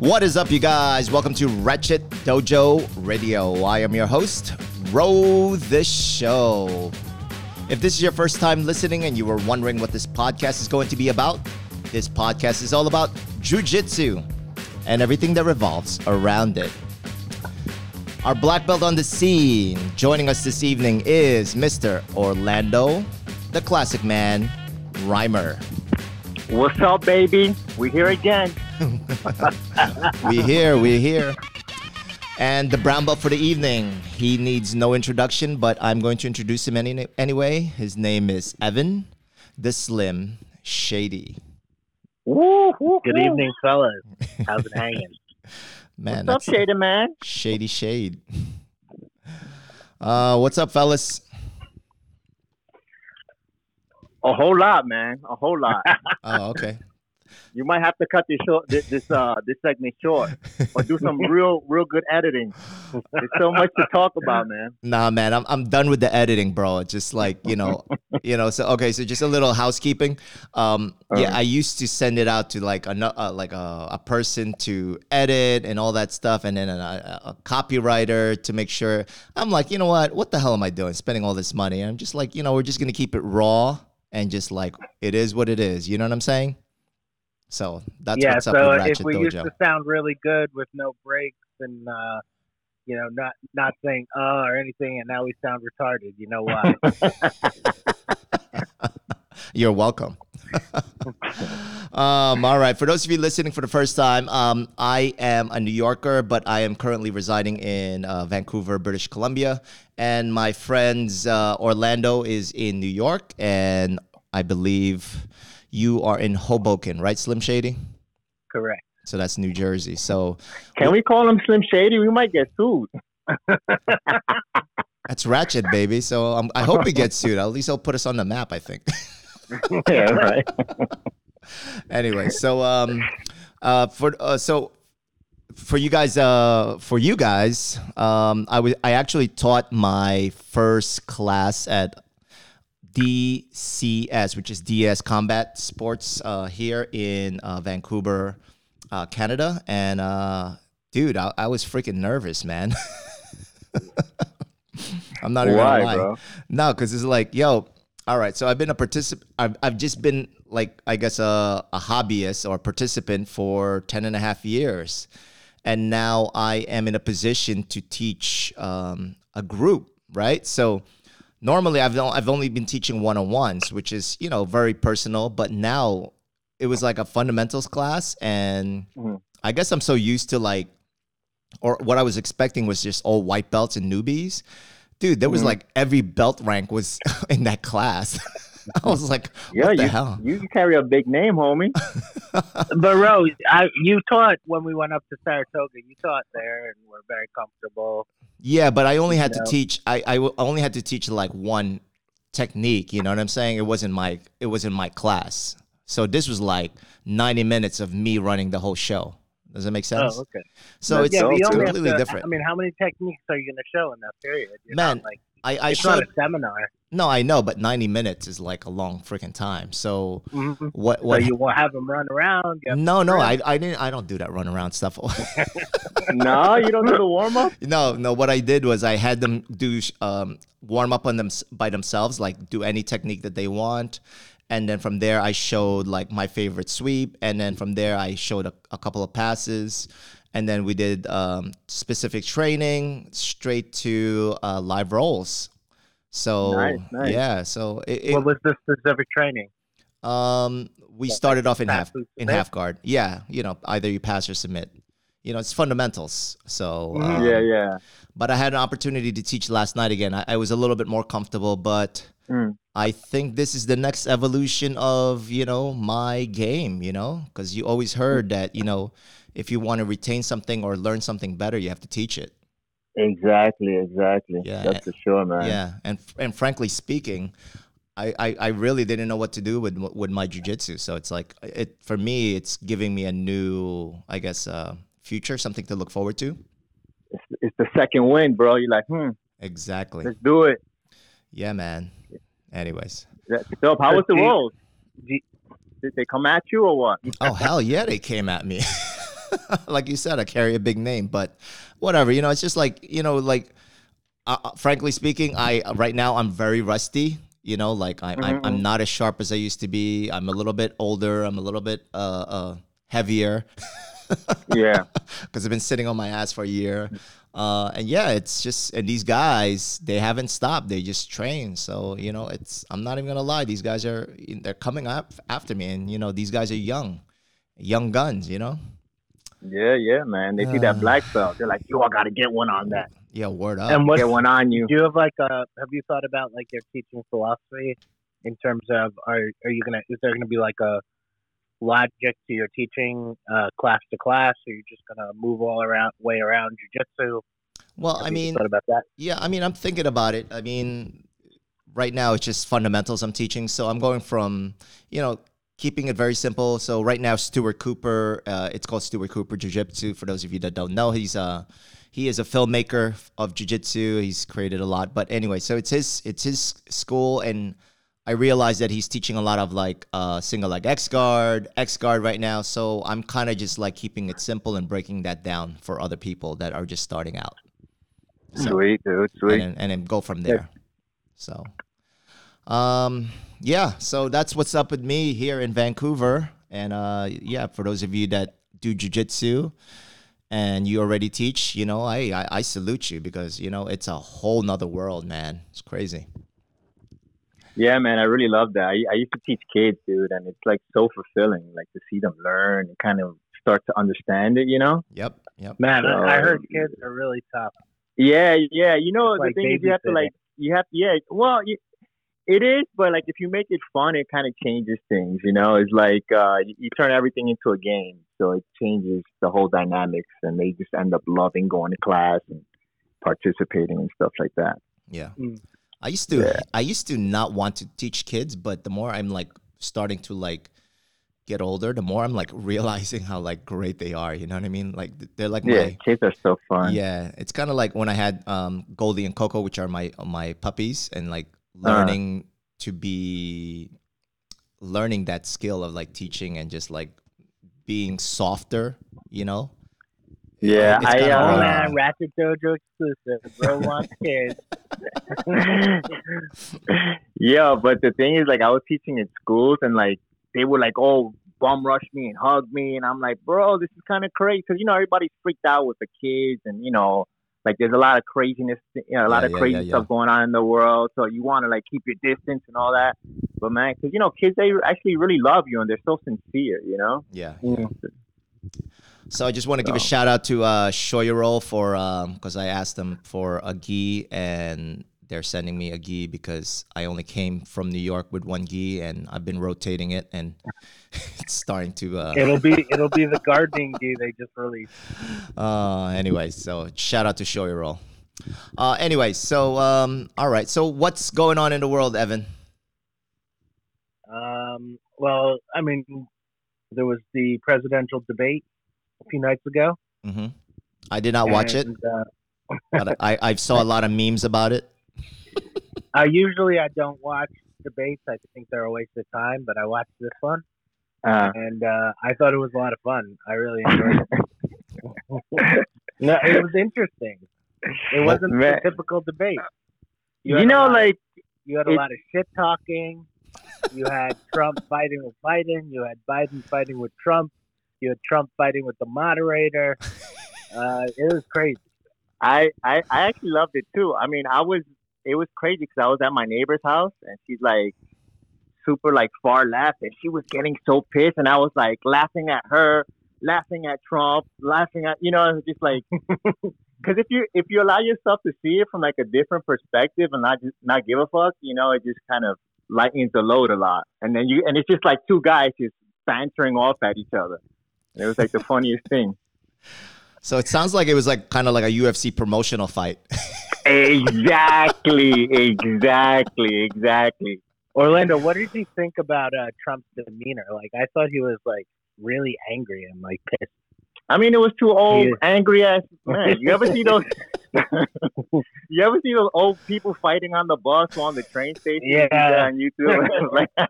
What is up, you guys? Welcome to Ratchet Dojo Radio. I am your host, Ro the Show. If this is your first time listening and you were wondering what this podcast is going to be about, this podcast is all about jujitsu and everything that revolves around it. Our black belt on the scene joining us this evening is Mr. Orlando, the classic man, Rhymer. What's up, baby? We're here again. we here, we here. And the brown belt for the evening. He needs no introduction, but I'm going to introduce him any, anyway. His name is Evan the Slim Shady. Woo, woo, Good evening, fellas. How's it hanging? Man, What's up, Shady man? Shady Shade. Uh, what's up, fellas? A whole lot, man. A whole lot. Oh, okay. You might have to cut this short, this, this uh this segment short, or do some real, real good editing. There's so much to talk about, man. Nah, man, I'm I'm done with the editing, bro. It's just like you know, you know. So okay, so just a little housekeeping. Um, yeah, Uh-huh. I used to send it out to like a uh, like a, a person to edit and all that stuff, and then a, a, a copywriter to make sure. I'm like, you know what? What the hell am I doing? Spending all this money? I'm just like, you know, we're just gonna keep it raw and just like it is what it is. You know what I'm saying? So that's yeah, what's up so with if Ratchet we used to sound really good with no breaks and uh you know, not not saying uh or anything and now we sound retarded, you know why? You're welcome. um, all right. For those of you listening for the first time, um, I am a New Yorker, but I am currently residing in uh, Vancouver, British Columbia. And my friends uh, Orlando is in New York, and I believe you are in Hoboken, right, Slim Shady? Correct. So that's New Jersey. So Can we call him Slim Shady? We might get sued. that's Ratchet, baby. So um, I hope he gets sued. At least he'll put us on the map, I think. yeah, right. anyway, so um, uh, for uh, so for you guys, uh, for you guys, um, I was I actually taught my first class at DCS, which is DS Combat Sports, uh, here in uh, Vancouver, uh, Canada, and uh, dude, I, I was freaking nervous, man. I'm not even Why, gonna lie. bro? No, because it's like, yo, all right. So I've been a participant. I've, I've just been like, I guess, a, a hobbyist or a participant for 10 and a half years. And now I am in a position to teach um, a group, right? So normally I've, I've only been teaching one on ones, which is, you know, very personal. But now it was like a fundamentals class. And Mhm. I guess I'm so used to like, or what I was expecting was just all white belts and newbies. Dude, there was Mhm. like every belt rank was in that class. I was like, Yeah, what the you, hell? you carry a big name, homie. But Rose, I you taught when we went up to Saratoga, you taught there and we're very comfortable. Yeah, but I only had No. to teach. I, I only had to teach like one technique. You know what I'm saying? It wasn't my it wasn't my class. So this was like 90 minutes of me running the whole show. Does that make oh, sense? Oh, okay. So That's it's, yeah, it's completely to- different. I mean, how many techniques are you going to show in that period? You're Man, like I, I it's showed not a seminar. no, I know, but 90 minutes is like a long freaking time. So Mhm. what So what? you will have them run around. no, no. I, I didn't. I don't do that run around stuff. no, you don't do the warm up. No, no. What I did was I had them do um, warm up on them by themselves, like do any technique that they want, and then from there I showed like my favorite sweep, and then from there I showed a, a couple of passes, and then we did um, specific training straight to uh, live rolls. So Nice, nice. yeah, so it, it- What was the specific training? um, we started off in half submit? in half guard. Yeah, you know, either you pass or submit. You know, it's fundamentals. So Mhm. um, yeah, yeah. but I had an opportunity to teach last night again. I, I was a little bit more comfortable, but Mm. I think this is the next evolution of you know my game. You know, because you always heard that you know if you want to retain something or learn something better, you have to teach it. Exactly, exactly. Yeah. That's for sure, man. Yeah, and and frankly speaking, I, I, I really didn't know what to do with with my jujitsu. So it's like it for me, it's giving me a new, I guess, uh, future, something to look forward to. It's, it's the second wind, bro. You're like, hmm, Exactly. let's do it. Yeah, man. Anyways. So. How was the Do you- rolls? do you- Did they come at you or what? Oh hell yeah, they came at me. like you said, I carry a big name, but whatever. You know, it's just like you know, like uh, uh frankly speaking, I right now I'm very rusty. You know, like I, mm-hmm. I'm, I'm not as sharp as I used to be. I'm a little bit older. I'm a little bit uh, uh heavier. yeah, because I've been sitting on my ass for a year. Uh, and yeah, it's just and these guys they haven't stopped. They just train. So you know, it's I'm not even gonna lie. These guys are they're coming up after me, and you know these guys are young, young guns. You know. Yeah, yeah, man. They see that uh. black belt. They're like, yo, I gotta get one on that. Yeah, word up. And what, get one on you. Do you have like a? Have you thought about like your teaching philosophy in terms of are are you gonna? Is there gonna be like a logic to your teaching, uh, class to class, or you're just gonna move all around way around jujitsu? Well, Have I mean, thought about that? Yeah, I mean, I'm thinking about it. I mean, right now it's just fundamentals I'm teaching, so I'm going from you know keeping it very simple. So right now, Stuart Cooper, uh, it's called Stuart Cooper Jiu Jitsu. For those of you that don't know, he's a uh, he is a filmmaker of Jiu Jitsu. He's created a lot, but anyway, so it's his it's his school and I realize that he's teaching a lot of like uh, single leg X guard, X guard right now. So I'm kind of just like keeping it simple and breaking that down for other people that are just starting out. So, sweet, dude, sweet. And, and then go from there. So, um, yeah. So that's what's up with me here in Vancouver. And uh, yeah, for those of you that do jujitsu and you already teach, you know, I, I I salute you because you know it's a whole nother world, man. It's crazy. Yeah, man, I really love that. I, I used to teach kids, dude, and it's like so fulfilling, like to see them learn and kind of start to understand it, you know? Yep, yep. Man, so, I heard kids are really tough. Yeah, yeah. You know, it's the like thing is, you have to like, you have, yeah. Well, you, it is, but like if you make it fun, it kind of changes things. You know, it's like uh, you, you turn everything into a game, so it changes the whole dynamics, and they just end up loving going to class and participating and stuff like that. Yeah. Mm. I used to yeah. I used to not want to teach kids, but the more I'm like starting to like get older, the more I'm like realizing how like great they are. You know what I mean? Like they're like yeah, my, kids are so fun. Yeah, it's kind of like when I had um, Goldie and Coco, which are my my puppies, and like. Learning uh. to be learning that skill of like teaching and just like being softer. You know, yeah, I uh, man, Ratchet Dojo exclusive. Bro wants kids. yeah, but the thing is, like, I was teaching in schools, and like, they were like, "Oh, bum rush me and hug me," and I'm like, "Bro, this is kind of crazy," because you know everybody's freaked out with the kids, and you know, like, there's a lot of craziness, you know, a lot yeah, of crazy yeah, stuff going on in the world. So you want to like keep your distance and all that. But man, because you know, kids they actually really love you, and they're so sincere, you know. Yeah. So I just want to give a shout out to uh, Shoyoroll for because um, I asked them for a gi and they're sending me a gi because I only came from New York with one gi and I've been rotating it and it's starting to. Uh, it'll be it'll be the gardening gi they just released. Uh, anyway, so shout out to Shoyoroll. Uh, anyway, so um, all right, so what's going on in the world, Evan? Um, well, I mean, there was the presidential debate a few nights ago. Mm-hmm. I did not and, watch it, uh, I, I saw a lot of memes about it. uh, usually, I don't watch debates. I think they're a waste of time, but I watched this one, uh, and uh, I thought it was a lot of fun. I really enjoyed it. no, it was interesting. It wasn't Man. a typical debate. You, you know, like of, you had a it, lot of shit talking. You had Trump fighting with Biden. You had Biden fighting with Trump. You had Trump fighting with the moderator. Uh, it was crazy. I, I I actually loved it too. I mean, I was it was crazy because I was at my neighbor's house and she's like super like far left and she was getting so pissed and I was like laughing at her, laughing at Trump, laughing at you know just like because if you if you allow yourself to see it from like a different perspective and not just not give a fuck, you know, it just kind of lightens the load a lot. And then you and it's just like two guys just bantering off at each other. And it was like the funniest thing. So it sounds like it was like kind of like a UFC promotional fight. exactly, exactly, exactly. Orlando, what did you think about uh, Trump's demeanor? Like, I thought he was like really angry and like pissed. I mean, it was two old, angry ass man. You ever see those? you ever see those old people fighting on the bus or on the train station? Yeah, on YouTube.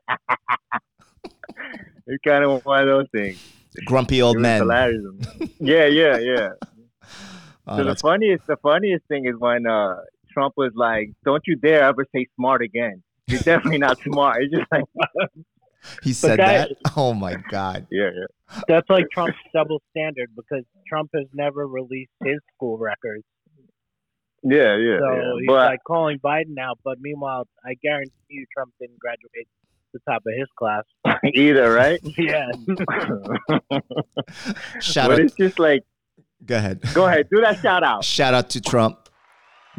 it's kind of one of those things. Grumpy old It was men. hilarious. yeah, yeah, yeah. Oh, so the funniest, the funniest thing is when uh, Trump was like, "Don't you dare ever say smart again. You're definitely not smart." It's just like, he said that- that. Oh my god. yeah, yeah. That's like Trump's double standard because Trump has never released his school records. Yeah, yeah, So yeah. he's But like calling Biden out, but meanwhile, I guarantee you Trump didn't graduate the top of his class. either, right? Yeah. Shout but out. it's just like, Go ahead. go ahead, do that shout out. Shout out to Trump.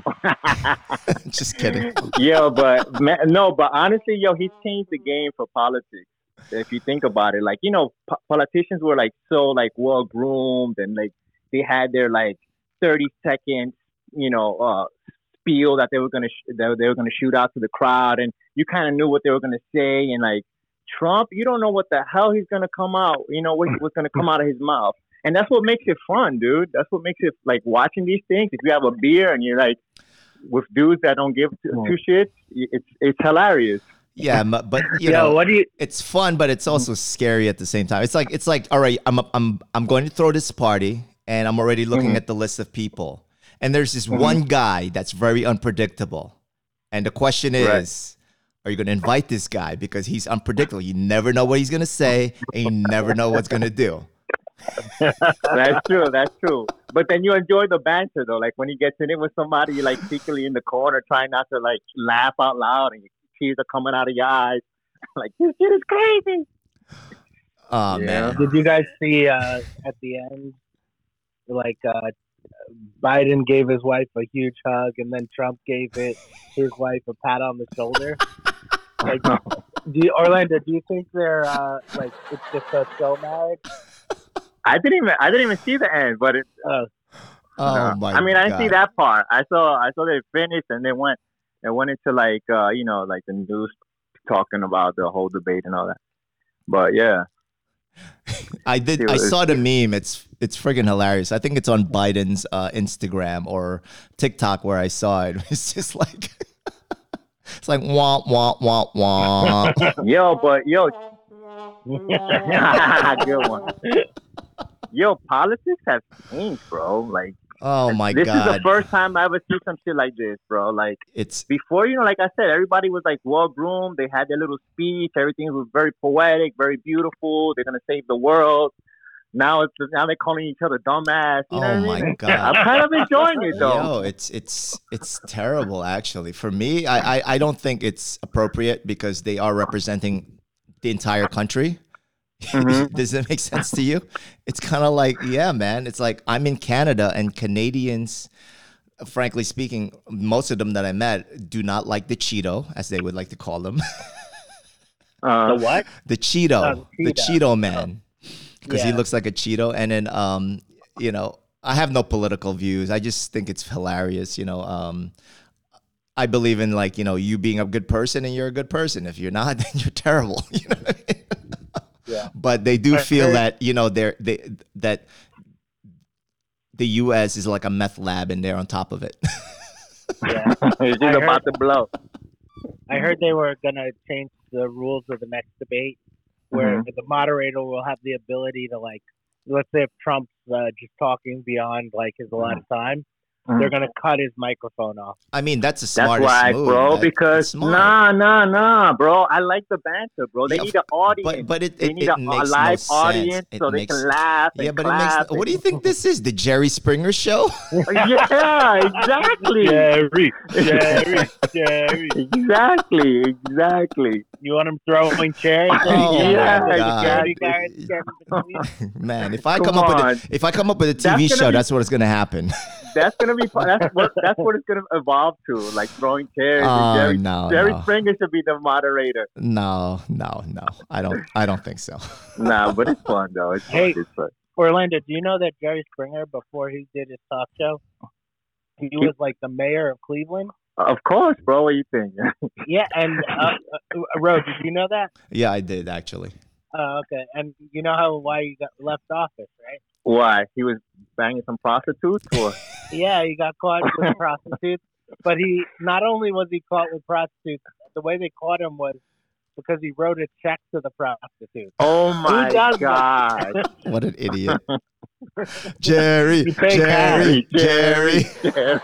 Just kidding. yo, but man, no, but honestly, yo, he's changed the game for politics. If you think about it, like you know, po- politicians were like so like well groomed and like they had their like thirty second, you know, uh, spiel that they were gonna sh- that they were gonna shoot out to the crowd, and you kind of knew what they were gonna say, and like Trump, you don't know what the hell he's gonna come out, you know, what, what's gonna come out of his mouth. And that's what makes it fun, dude. That's what makes it like watching these things. If you have a beer and you're like with dudes that don't give two, two shits, it's it's hilarious. Yeah, but you Yo, know, what do you? it's fun, but it's also scary at the same time. It's like it's like all right, I'm I'm I'm going to throw this party, and I'm already looking Mhm. at the list of people, and there's this one guy that's very unpredictable, and the question is. Right. Are you going to invite this guy because he's unpredictable? You never know what he's going to say, and you never know what's going to do. That's true. That's true. But then you enjoy the banter though. Like when he gets in it with somebody, you're like secretly in the corner trying not to like laugh out loud, and tears are coming out of your eyes. like this shit is crazy. Oh Yeah. man, Did you guys see uh, at the end, like uh, Biden gave his wife a huge hug, and then Trump gave it his wife a pat on the shoulder? Like, do you, Orlando, do you think they're uh, like it's just a show marriage? I didn't even I didn't even see the end, but it, Uh, oh uh, my! I mean, I didn't see that part. I saw I saw they finished and they went they went into like uh, you know like the news talking about the whole debate and all that. But yeah, I did. I saw the meme. It's it's friggin' hilarious. I think it's on Biden's uh, Instagram or TikTok where I saw it. It's just like it's like wah wah wah wah. yo, but yo, good one. Yo, politics have changed, bro. Like Oh my God. this is the first time I ever see some shit like this, bro. Like It's before, you know, like I said, everybody was like well groomed. They had their little speech. Everything was very poetic, very beautiful. They're gonna save the world. Now it's now they're calling each other dumbass. You know oh what I my mean? god! I'm kind of enjoying it though. Yo, it's it's it's terrible actually. For me, I, I I don't think it's appropriate because they are representing the entire country. Mhm. Does that make sense to you? It's kind of like, yeah, man. It's like I'm in Canada and Canadians, frankly speaking, most of them that I met do not like the Cheeto, as they would like to call them. Uh, the what? the Cheeto, Oh, the the Cheeto. Cheeto man, because he looks like a Cheeto. And then, um, you know, I have no political views. I just think it's hilarious. You know, um, I believe in like you know you being a good person and you're a good person. If you're not, then you're terrible. You know what I mean? Yeah. But they do I feel that you know they're they that the U.S. is like a meth lab and they're on top of it. Yeah. it's I just heard- about to blow. I heard they were gonna change the rules of the next debate, where Mhm. the moderator will have the ability to like, let's say if Trump's uh, just talking beyond like his allotted time, Mhm. they're gonna cut his microphone off. I mean, that's a That's why, move, bro. That- because nah, nah, nah, bro. I like the banter, bro. They Yeah, need an audience. But but it, they it, need it a, a makes live no sense. audience It they makes- can laugh. Yeah, and but it makes. clap What do you think this is? The Jerry Springer show? yeah, exactly. Jerry, Jerry, Jerry. exactly, exactly. You want him throwing chairs? Oh You my got the God. security guards getting between? Man, if I Come come, up with a, if I come up with a TV gonna show, be- that's what going to happen. That's gonna be. That's what. That's what it's gonna evolve to. Like throwing chairs. Oh Jerry, no, Jerry no, Springer should be the moderator. no, no, no. I don't. I don't think so. Nah, but it's fun though. It's fun. Hey. It's fun. Orlando, do you know that Jerry Springer, before he did his talk show, he was like the mayor of Cleveland? Of course, bro. What do you think? Yeah, and uh, uh, Ro, did you know that? Yeah, I did actually. Oh, okay. And you know how why he got left office, right? Why? He was banging some prostitutes, or Yeah, he got caught with prostitutes. But he not only was he caught with prostitutes, the way they caught him was because he wrote a check to the prostitute. Oh my does that? god. What an idiot. Jerry, You pay Jerry, Jerry. Jerry.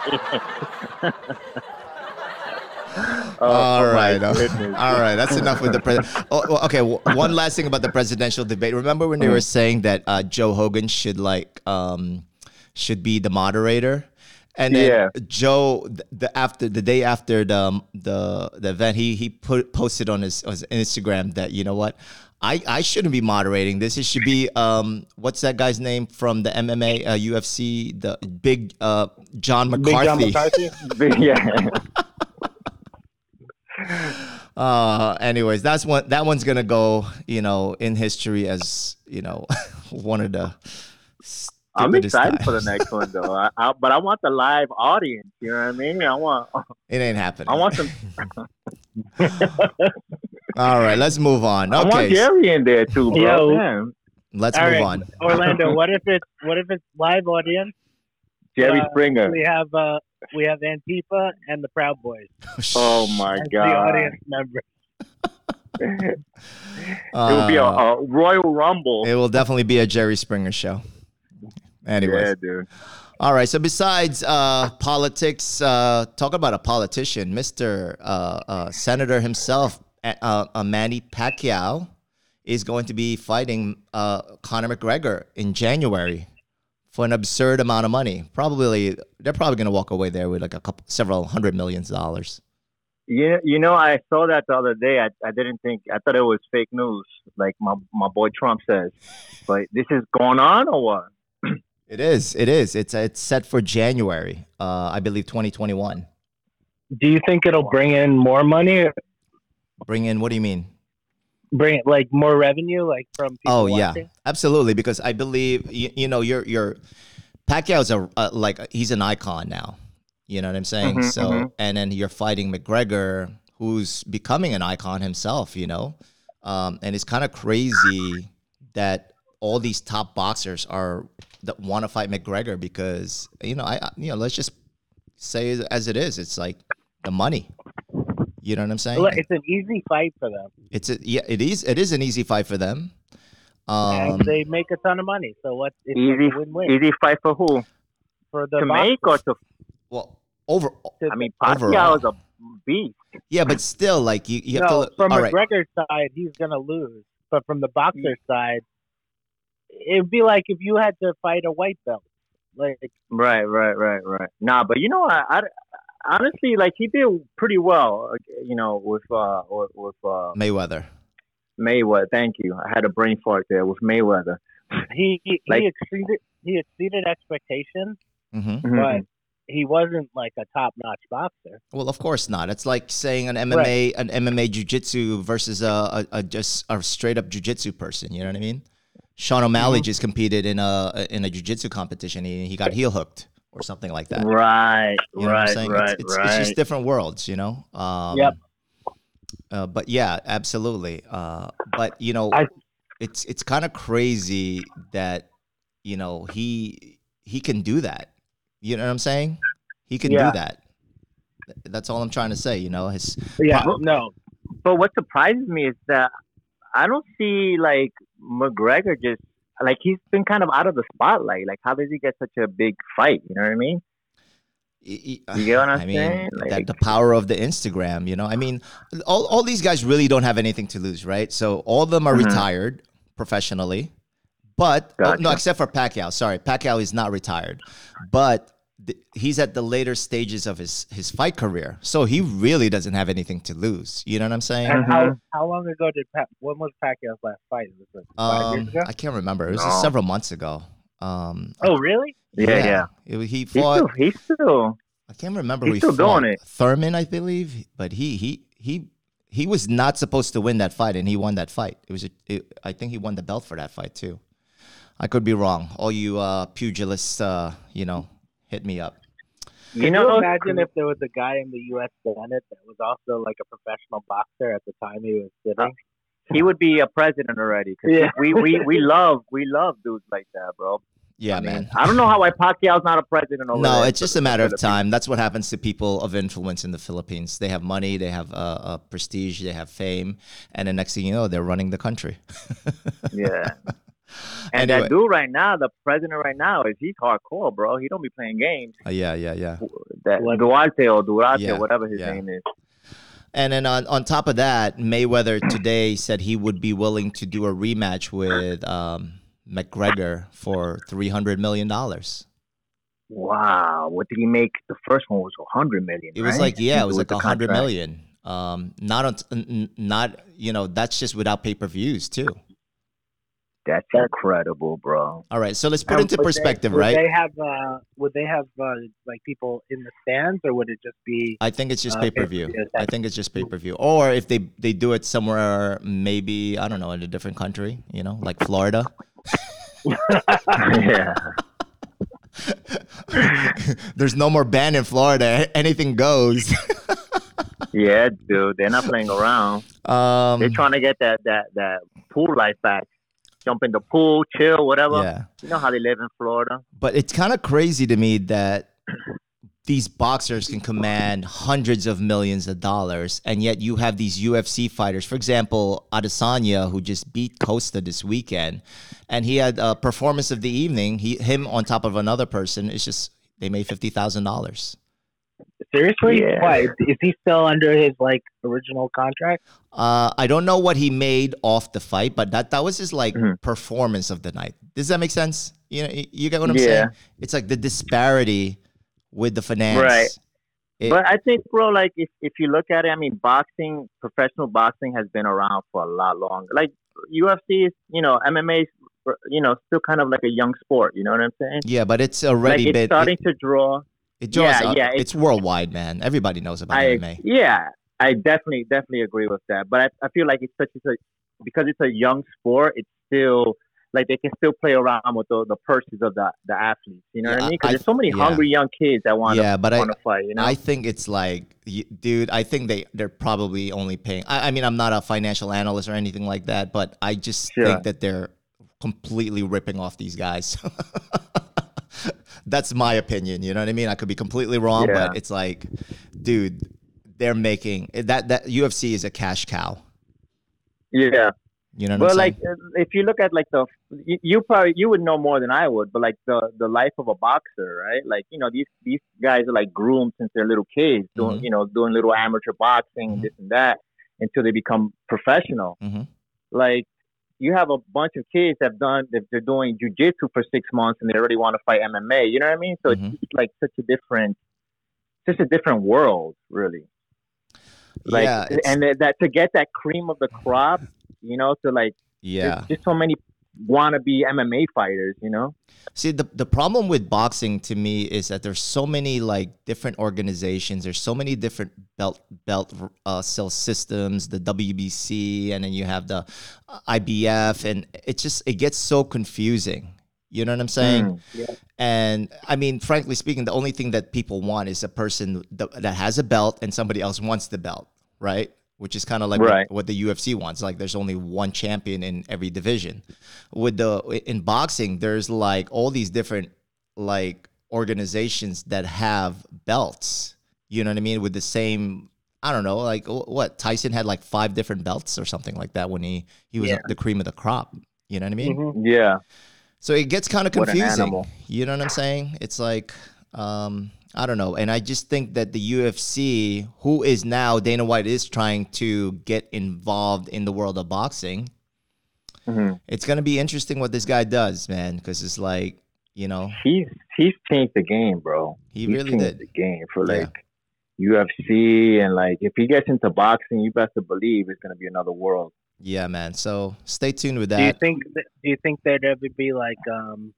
oh, All my right, uh, all right. That's enough with the president. Oh, okay, one last thing about the presidential debate. Remember when they were saying that uh, Joe Rogan should like um, should be the moderator, and then Yeah. Joe the, after the day after the the the event, he he put posted on his, on his Instagram that you know what. I, I shouldn't be moderating this. It should be um what's that guy's name from the MMA uh, UFC the big uh John Big John McCarthy. McCarthy. yeah. Uh, anyways, that's one. That one's gonna go, you know, in history as you know, one of the. I'm stupidest excited for the next one though. I, I, but I want the live audience. You know what I mean? I want. It ain't happening. I want some. All right, let's move on. I want Okay, Jerry in there too, bro. Yo. Let's All move right. on. Orlando, what if it's what if it's live audience? Jerry Uh, Springer. We have uh we have Antifa and the Proud Boys Oh my as the audience members. it will be a, Uh, a Royal Rumble. It will definitely be a Jerry Springer show. Anyways, yeah, dude. all right. So besides uh, politics, uh, talk about a politician, Mister uh, uh, Senator himself, uh, uh, Manny Pacquiao, is going to be fighting uh, Conor McGregor in January for an absurd amount of money. Probably they're probably going to walk away there with like a couple, several hundred millions of dollars. You, you know, I saw that the other day. I, I didn't think, I thought it was fake news, like my, my boy Trump says. But this is going on or what? It is. It is. It's it's set for January. Uh, I believe 2021. Do you think it'll bring in more money? Bring in. What do you mean? Bring like more revenue, like from people? Oh yeah, absolutely. Because I believe you, you know you're you're Pacquiao's a uh, like he's an icon now. You know what I'm saying? Mhm, so mhm. and then you're fighting McGregor, who's becoming an icon himself. You know, um, and it's kind of crazy that all these top boxers are that want to fight McGregor because you know I I- you know let's just say as it is. It's like the money. You know what I'm saying? It's an easy fight for them, It's a, yeah, it is. It is an easy fight for them. and Um, they make a ton of money. So what? It's Easy, like win-win easy fight for who? for the to make or to? well, over. To- I mean, Overall. Pacquiao is a beast. Yeah, but still, like you, you have to. no, look- from all right. McGregor's side, he's gonna lose. But from the boxer's side, it'd be like if you had to fight a white belt. Like Right, right, right, right. Nah, but you know, I, I honestly like he did pretty well. uh, You know, with uh, with, with uh, Mayweather. Mayweather. Thank you. I had a brain fart there with Mayweather. he he, Like- he exceeded he exceeded expectations, hmm Mm-hmm. but he wasn't like a top notch boxer. Well, of course not. It's like saying an MMA, an MMA jiu-jitsu versus a, a, a just a straight up jiu-jitsu person. You know what I mean? Sean O'Malley just competed in a in a jiu-jitsu competition. He, he got heel hooked or something like that. Right, You know right, right, it's, it's, right. it's just different worlds, you know. Um, Yep. Uh, but yeah, absolutely. Uh, but you know, I- it's it's kind of crazy that you know he he can do that. You know what I'm saying? He can Yeah. do that. That's all I'm trying to say. You know, his Yeah, Pro- no, But what surprises me is that I don't see like McGregor just like he's been kind of out of the spotlight. Like, how does he get such a big fight? You know what I mean? You get what I'm I mean, saying? that, Like- the power of the Instagram, you know. I mean, all, all these guys really don't have anything to lose, right? So all of them are Mhm. retired professionally, but oh, no, except for Pacquiao. Sorry, Pacquiao is not retired, but th- he's at the later stages of his his fight career, so he really doesn't have anything to lose. You know what I'm saying? And how Mhm. how long ago did Pat? When was Pacquiao's last fight? Was it five Um, years ago? I can't remember. It was No. several months ago. Um, Oh, really? Yeah, yeah. It- he He's fought. still, he's still. I can't remember He's who still fought. doing it. Thurman, I believe, but he he he he was not supposed to win that fight, and he won that fight. It was a, it, I think he won the belt for that fight too. I could be wrong. All you uh, pugilists, uh, you know, hit me up. You Can know, you imagine if there was a guy in the U.S. Senate that was also like a professional boxer at the time he was sitting? he would be a president already. 'cause Yeah. we, we we love we love dudes like that, bro. Yeah, I mean, man. I don't know how why Pacquiao's not a president over No, there it's just a matter of time. That's what happens to people of influence in the Philippines. They have money, they have uh, uh, prestige, they have fame, and the next thing you know, they're running the country. Yeah. And Anyway. that dude right now, the president right now, is he's hardcore, bro. He don't be playing games. Uh, yeah, yeah, yeah. That What? Duarte or Durate, Yeah, whatever his yeah. name is. And then on, on top of that, Mayweather today said he would be willing to do a rematch with um, McGregor for three hundred million dollars. Wow, what did he make? The first one was a hundred million. It was right? like yeah, it was like the a hundred contract. million. Um, not on, n- n- not you know that's just without pay per views too. That's incredible, bro. All right, so let's put Um, into would they- perspective, would right? They have uh, would they have uh, like people in the stands, or would it just be? I think it's just Uh, pay per view. pay-per-view, I think it's just pay per view. Or if they they do it somewhere, maybe I don't know, in a different country, you know, like Florida. yeah. There's no more ban in Florida. Anything goes. Yeah, dude. They're not playing around. um, They're trying to get that that that pool life back. Jump in the pool, chill, whatever. yeah, You know how they live in Florida. but it's kind of crazy to me that these boxers can command hundreds of millions of dollars, and yet you have these UFC fighters. For example, Adesanya, who just beat Costa this weekend, and he had a performance of the evening. He him on top of another person. It's just they made fifty thousand dollars. Seriously, Yeah. why is he still under his like original contract? Uh, I don't know what he made off the fight, but that that was his like Mhm. performance of the night. Does that make sense? You know, you- you get what I'm Yeah. saying? It's like the disparity with the finance. Right. It- but I think, bro, like if, if you look at it, I mean, boxing, professional boxing has been around for a lot longer. Like UFC is, you know, MMA is, you know, still kind of like a young sport. You know what I'm saying? yeah, but it's already like it's been starting it, to draw. It draws yeah, up- yeah, it's, worldwide, man. Everybody knows about I MMA. yeah, I definitely definitely agree with that. But I, I feel like it's such a because it's a young sport. It's still like they can still play around with the, the purses of the the athletes. You know what I mean? Because there's so many yeah. hungry young kids that want to Yeah, but want to fight. You know? I think it's like, dude. I think they they're probably only paying. I, I mean, I'm not a financial analyst or anything like that, but I just Sure. think that they're completely ripping off these guys. That's my opinion. You know what I mean? I could be completely wrong, Yeah. but it's like, dude, they're making that that UFC is a cash cow. yeah. You know what Well, like uh, if you look at like the you, you probably you would know more than I would, but like the the life of a boxer, right? Like you know these these guys are like groomed since they're little kids, doing Mhm. you know doing little amateur boxing, Mhm. this and that, until they become professional. Mhm. Like you have a bunch of kids that have done that they're doing jujitsu for six months and they already want to fight MMA. You know what I mean? So Mhm. it's, like such a different, such a different world, really. Like, yeah, and that that- to get that cream of the crop, you know, to like yeah. just so many wannabe MMA fighters, you know? See, the, the problem with boxing to me is that there's so many like different organizations. There's so many different belt belt uh, sales systems, the WBC, and then you have the uh, IBF, and it just it gets so confusing. You know what I'm saying? Mm. Yeah. And I mean, frankly speaking, the only thing that people want is a person that, that has a belt and somebody else wants the belt, right? Which is kind of like Right. what, what the UFC wants. Like, there's only one champion in every division. With the in boxing, there's like all these different like organizations that have belts. You know what I mean? With the same, I don't know, like what Tyson had like five different belts or something like that when he he was Yeah. the cream of the crop. You know what I mean? Mhm. Yeah. So it gets kind of What an confusing. You know what I'm saying? It's like um, I don't know, and I just think that the UFC, who is now Dana White, is trying to get involved in the world of boxing. hmm It's gonna be interesting what this guy does, man, because it's like you know He's he's changed the game, bro. he He's really changed did. the game for Yeah. like UFC and like if he gets into boxing, you best to believe it's gonna be another world. Yeah, man. So stay tuned with that. Do you think that, do you think there'd ever be like um,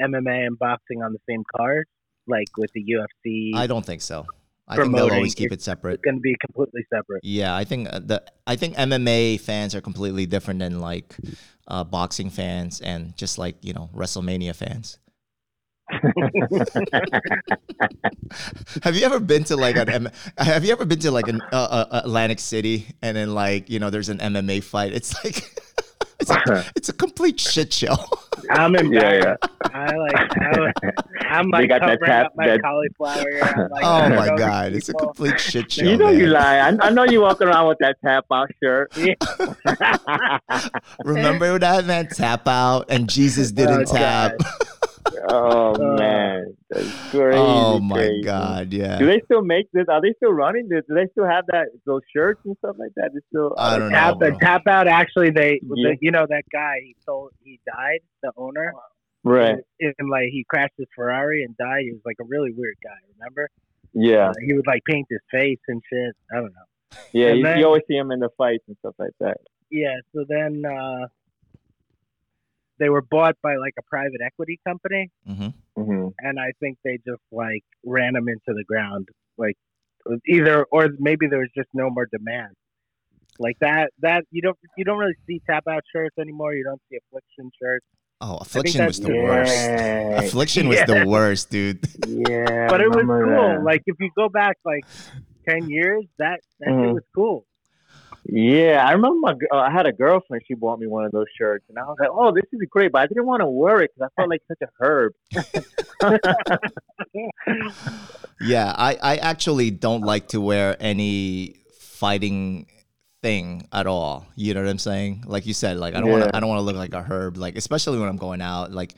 MMA and boxing on the same card, like with the UFC? I don't think so. I think they'll always keep it- separate. it's going to be completely separate. Yeah, I think uh, the I think MMA fans are completely different than like uh, boxing fans and just like you know WrestleMania fans. have you ever been to like an M- Have you ever been to like an uh, uh, Atlantic City and then like you know there's an MMA fight? It's like it's a, it's a complete shit show. I'm Yeah, embarrassed. yeah. I like. I, I'm They like got that covering tap- up my that- cauliflower. I'm like, Oh my god, it's a complete shit show. You know man. you lie. I, I know you walk around with that tap out shirt. Remember that man tap out and Jesus oh, didn't Oh, tap. Oh Uh, man, that's crazy. oh my crazy. god, yeah. Do they still make this? Are they still running? Do do they still have that those shirts and stuff like that? They still. I don't know. Tap, bro. tap out. Actually, they. Yeah. The, you know that guy. He sold. He died. The owner. Right. And, and, like he crashed his Ferrari and died. He was like a really weird guy. Remember? Yeah. Uh, he would like paint his face and shit. I don't know. Yeah. You, then- you always see him in the fights and stuff like that. Yeah. So then uh, they were bought by like a private equity company, hmm hmm and I think they just like ran them into the ground. Like either or maybe there was just no more demand. Like that. That you don't you don't really see tap out shirts anymore. You don't see affliction shirts. Oh, affliction was the worst. Affliction was the worst, dude. Yeah. but it was cool. that. Like if you go back like ten years, that that shit Mhm. was cool. Yeah, I remember my, uh, I had a girlfriend. She bought me one of those shirts, and I was like, "Oh, this is great," but I didn't want to wear it because I felt like such a herb. Yeah, I, I actually don't like to wear any fighting thing at all. You know what I'm saying? Like you said, like I don't want Yeah. to I don't want to look like a herb. Like especially when I'm going out. Like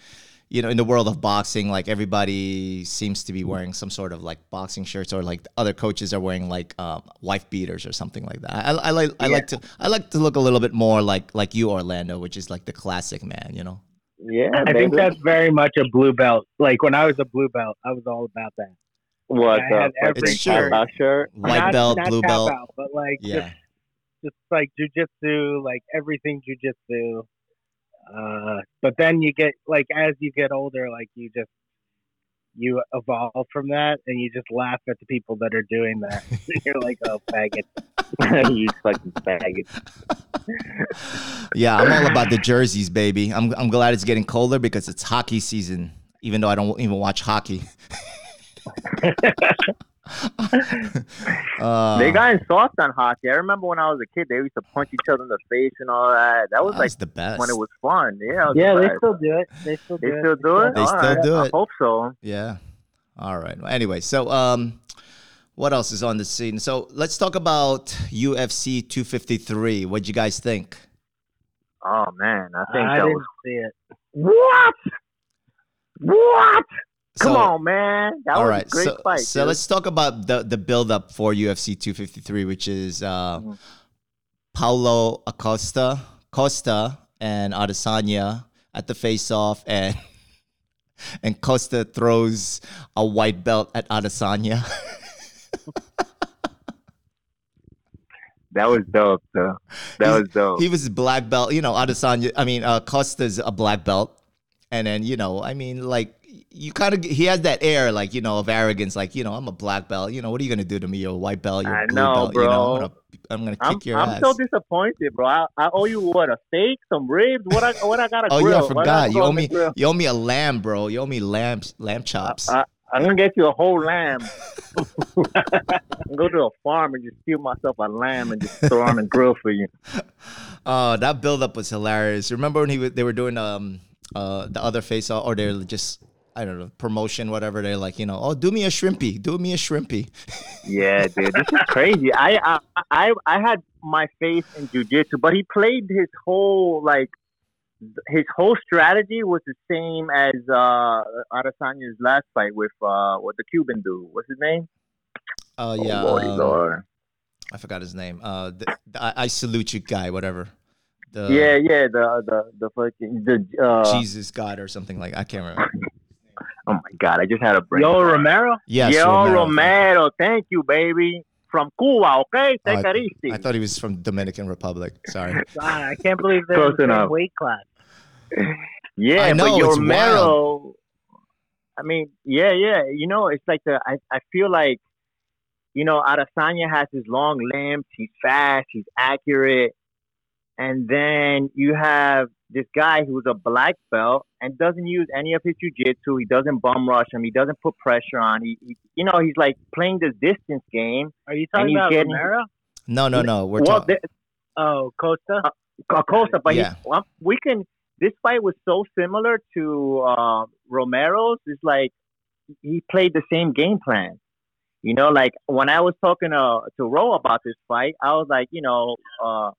you know, in the world of boxing, like everybody seems to be wearing some sort of like boxing shirts, or like other coaches are wearing like um, wife beaters or something like that. I, I like I like to I like to look a little bit more like like you, Orlando, which is like the classic man. You know? Yeah, I think that's very much a blue belt. Like when I was a blue belt, I was all about that. what I the every fucking It's true. tap out shirt. White Not- belt, not blue belt. out, but like Yeah. just, just like jujitsu, like everything jujitsu. Uh, but then you get like as you get older, like you just you evolve from that, and you just laugh at the people that are doing that. You're like, oh, faggot. you fucking faggot. Yeah, I'm all about the jerseys, baby. I'm I'm glad it's getting colder because it's hockey season. Even though I don't even watch hockey. Uh, they got soft on hockey. I remember when I was a kid, they used to punch each other in the face and all that. That was that like was the best. when it was fun. Yeah, was Yeah, the they still do it. They still do They it. still do it. They All still right. do it. I hope so. Yeah. All right. Well, anyway, so um, what else is on the scene? So let's talk about UFC 253. What'd you guys think? Oh man, I think I that didn't was see it. what? What? Come So- on, man. That All was right. a great so fight. so dude. let's talk about the the build up for UFC 253, which is uh, Mhm. Paulo Acosta, Costa, and Adesanya at the face off, and and Costa throws a white belt at Adesanya. That was dope, though. That He's- was dope. he was black belt. You know, Adesanya. I mean, uh, Costa's a black belt, and then you know, I mean, like you kind of he has that air, like you know, of arrogance. Like you know, I'm a black belt. You know, what are you gonna do to me? You're a white belt. You're a I blue know, belt. You know, bro. I'm gonna, I'm gonna I'm, kick your I'm ass. so disappointed, bro. I, I owe you what a steak, some ribs. What I what I got to oh grill? yeah, I I forgot. gotta You owe me. grill? You owe me a lamb, bro. You owe me lamb lamb chops. I, I'm gonna get you a whole lamb. I'm go to a farm and just steal myself a lamb and just throw on the grill for you. Oh, that build up was hilarious. Remember when he they were doing um uh the other face off or they're just I don't know promotion whatever they're like you know oh do me a shrimpy do me a shrimpy Yeah, dude, this is crazy. I I I, I had my faith in jujitsu, but he played his whole like his whole strategy was the same as uh Adesanya's last fight with uh what the Cuban dude. What's his name? oh yeah oh, um, Lord. I forgot his name uh the, the I, I salute you guy whatever the yeah, yeah, the the the fucking the uh Jesus God or something like I can't remember oh my god, I just had a brain. Yo, fart. Romero. yes Yo, Romero. Romero, thank you, baby. From Cuba, okay? Oh, Take it easy. I thought he was from Dominican Republic sorry God, I can't believe they're Close in the same enough. weight class. yeah, I know, but your it's Romero. I mean, yeah, yeah. You know, it's like the. I, I feel like, you know, Adesanya has his long limbs. He's fast. He's accurate. And then you have this guy who's a black belt and doesn't use any of his jujitsu. He doesn't bum rush him. He doesn't put pressure on. He, he you know, he's like playing the distance game. Are you And talking about getting- Romero? no no no we're well, talking the, Oh, Costa. Acosta, but Yeah. he, well, we can. this fight was so similar to uh, Romero's. It's like he played the same game plan. You know, like when I was talking to to Ro about this fight, I was like, you know, uh,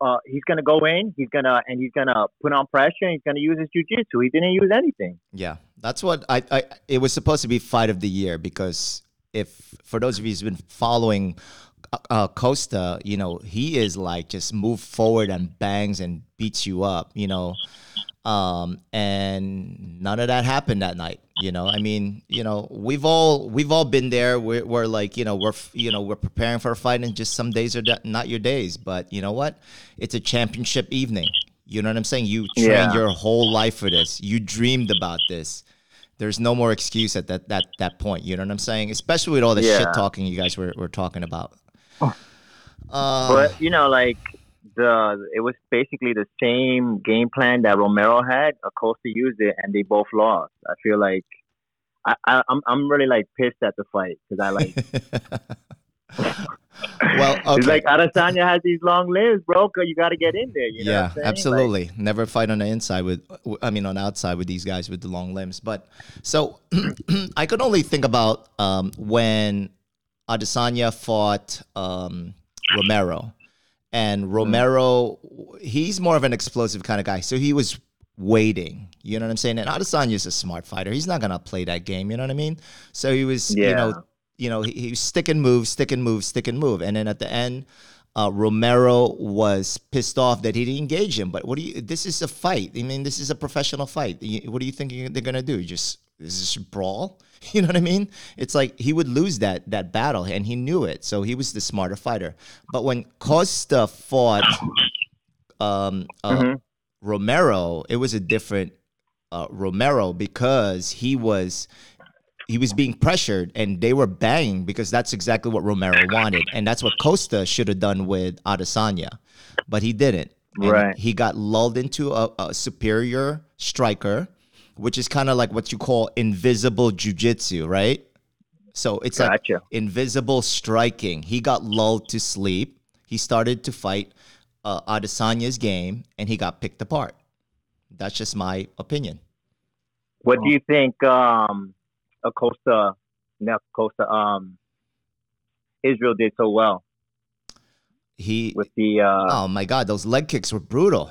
uh, he's gonna go in, he's gonna and he's gonna put on pressure. He's gonna use his jujitsu. He didn't use anything. Yeah, that's what I, I. It was supposed to be fight of the year because if for those of you who's been following uh, uh, Costa, you know he is like just move forward and bangs and beats you up. You know, um, and none of that happened that night. You know, I mean, you know, we've all we've all been there. We're, we're like, you know, we're you know we're preparing for a fight, and just some days are not your days. But you know what? It's a championship evening. You know what I'm saying? You trained yeah. your whole life for this. You dreamed about this. There's no more excuse at that that that point. You know what I'm saying? Especially with all the yeah. shit talking you guys were, were talking about. Uh, but you know, like the it was basically the same game plan that Romero had. Acosta used it, and they both lost. I feel like I, I am I'm, I'm really like pissed at the fight because I like. well, okay. it's like Adesanya has these long limbs, bro. You got to get in there. You know yeah, absolutely. Like, Never fight on the inside with, I mean, on outside with these guys with the long limbs. But so I could only think about um, when Adesanya fought um, Romero and mm-hmm. Romero, he's more of an explosive kind of guy. So he was waiting. You know what I'm saying? And Adesanya's a smart fighter. He's not gonna play that game. You know what I mean? So he was, yeah. you know, you know, he, he was stick and move, stick and move, stick and move. And then at the end, uh, Romero was pissed off that he didn't engage him. But what do you? This is a fight. I mean, this is a professional fight. What do you think they're gonna do? Just is this brawl? You know what I mean? It's like he would lose that that battle, and he knew it. So he was the smarter fighter. But when Costa fought um, uh, mm-hmm. Romero, it was a different uh, Romero because he was he was being pressured and they were banging because that's exactly what Romero wanted. And that's what Costa should have done with Adesanya. But he didn't. And right. He got lulled into a, a superior striker which is kind of like what you call invisible jujitsu, right? So it's gotcha. like invisible striking. He got lulled to sleep. He started to fight uh, Adesanya's game, and he got picked apart. That's just my opinion. What do you think, um, Acosta, not Acosta, um, Israel did so well? He with the uh, oh my god, those leg kicks were brutal.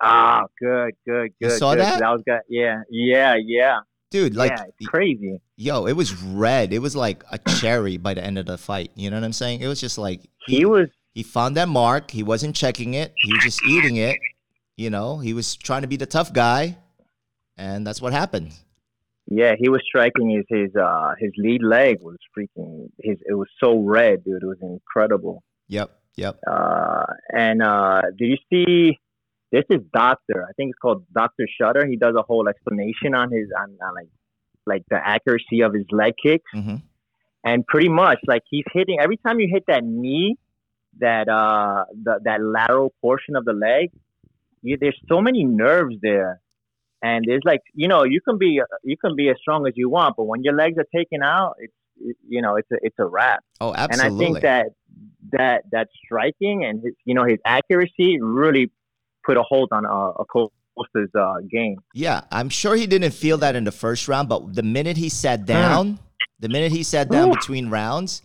Ah, good, good, good. You saw good. that? That was good. Yeah, yeah, yeah. Dude, like yeah, it's crazy. Yo, it was red. It was like a cherry by the end of the fight. You know what I'm saying? It was just like he, he was. He found that mark. He wasn't checking it. He was just eating it. You know, he was trying to be the tough guy, and that's what happened. Yeah, he was striking his his uh his lead leg was freaking his it was so red, dude. It was incredible. Yep, yep. Uh, and uh, did you see? This is Doctor. I think it's called Doctor Shutter. He does a whole explanation on his on, on like like the accuracy of his leg kicks, mm-hmm. and pretty much like he's hitting every time you hit that knee, that uh the, that lateral portion of the leg. You, there's so many nerves there, and there's like you know you can be you can be as strong as you want, but when your legs are taken out, it's it, you know it's a it's a wrap. Oh, absolutely. And I think that that that striking and his you know his accuracy really put a hold on uh, a Costa's uh, game. Yeah, I'm sure he didn't feel that in the first round, but the minute he sat down, the minute he sat down Ooh. between rounds,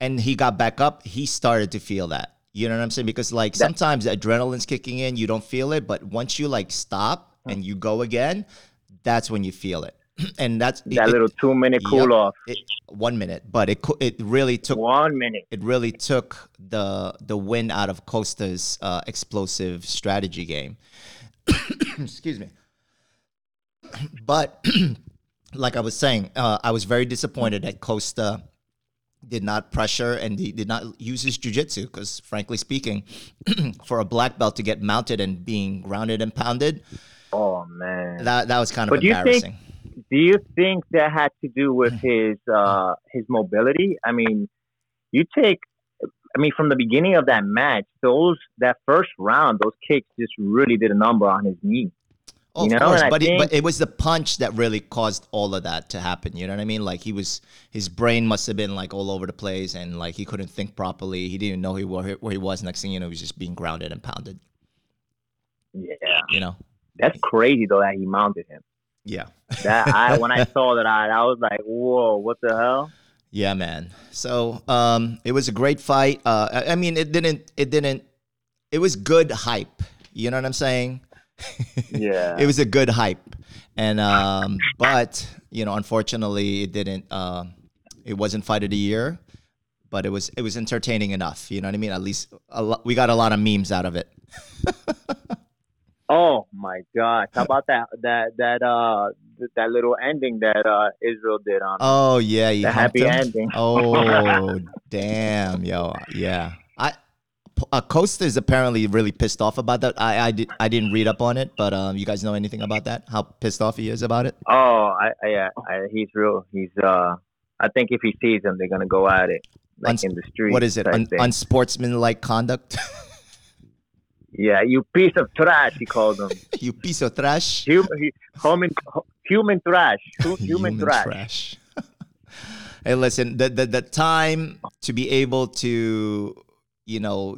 and he got back up, he started to feel that. You know what I'm saying? Because like that, sometimes adrenaline's kicking in, you don't feel it, but once you like stop and you go again, that's when you feel it. and that's that it, little two minute cool yep, off. It, one minute, but it it really took one minute. It really took the the win out of Costa's uh, explosive strategy game. Excuse me. But like I was saying, uh, I was very disappointed that Costa did not pressure and he did not use his jujitsu because, frankly speaking, for a black belt to get mounted and being grounded and pounded, oh man, that that was kind of but embarrassing. You think, do you think that had to do with his uh, his mobility? I mean, you take, I mean, from the beginning of that match, those that first round, those kicks just really did a number on his knee. Oh, you of know? course, but, think, it, but it was the punch that really caused all of that to happen. You know what I mean? Like he was, his brain must have been like all over the place, and like he couldn't think properly. He didn't know he where, where he was. Next thing you know, he was just being grounded and pounded. Yeah, You know. That's crazy though that he mounted him. Yeah. That I when I saw that I, I was like, whoa, what the hell? Yeah, man. So um, it was a great fight. Uh, I, I mean, it didn't. It didn't. It was good hype. You know what I'm saying? Yeah. it was a good hype, and um, but you know, unfortunately, it didn't. Uh, it wasn't fight of the year, but it was it was entertaining enough. You know what I mean? At least a lo- we got a lot of memes out of it. Oh my gosh! How about that that that uh th- that little ending that uh Israel did on Oh yeah, you the happy him? ending? Oh damn, yo, yeah. I uh, Costa is apparently really pissed off about that. I I, did, I didn't read up on it, but um, you guys know anything about that? How pissed off he is about it? Oh, I, I yeah, I, he's real. He's uh, I think if he sees them, they're gonna go at it like Uns- in the street. What is it? Un- unsportsmanlike conduct? yeah, you piece of trash. He called him you piece of trash. human, human, human trash. Hu- Human, trash. trash. hey, listen, the, the the time to be able to, you know,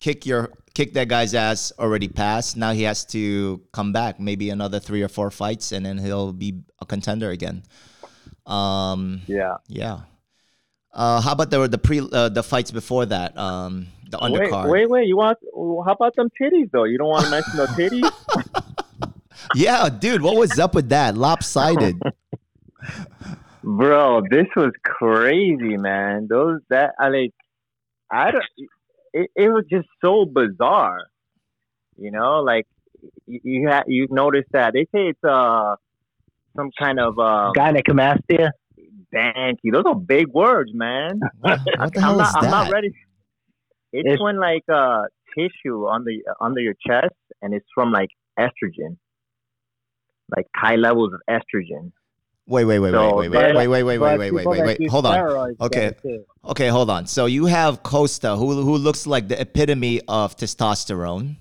kick your kick that guy's ass already passed. Now he has to come back, maybe another three or four fights, and then he'll be a contender again. Um, Yeah. yeah. Uh, how about the the pre uh, the fights before that? Um, the Wait, undercard. wait, wait. You want? How about them titties though? You don't want to mention no titties? Yeah, dude, what was up with that? Lopsided. Bro, this was crazy, man. Those that I like, I don't. It, it was just so bizarre, you know. Like you you, ha- you notice that they say it's uh some kind of uh Gynecomastia. thank you. Those are big words, man. what, what the I'm hell not. is I'm that? not ready. It's, It's- when like uh tissue on the under your chest, and it's from like estrogen, like high levels of estrogen. Wait, wait, wait, So, wait, wait, wait, wait, wait, wait, wait, wait, wait, wait. Hold on. Okay. Okay, hold on. So you have Costa, who who looks like the epitome of testosterone,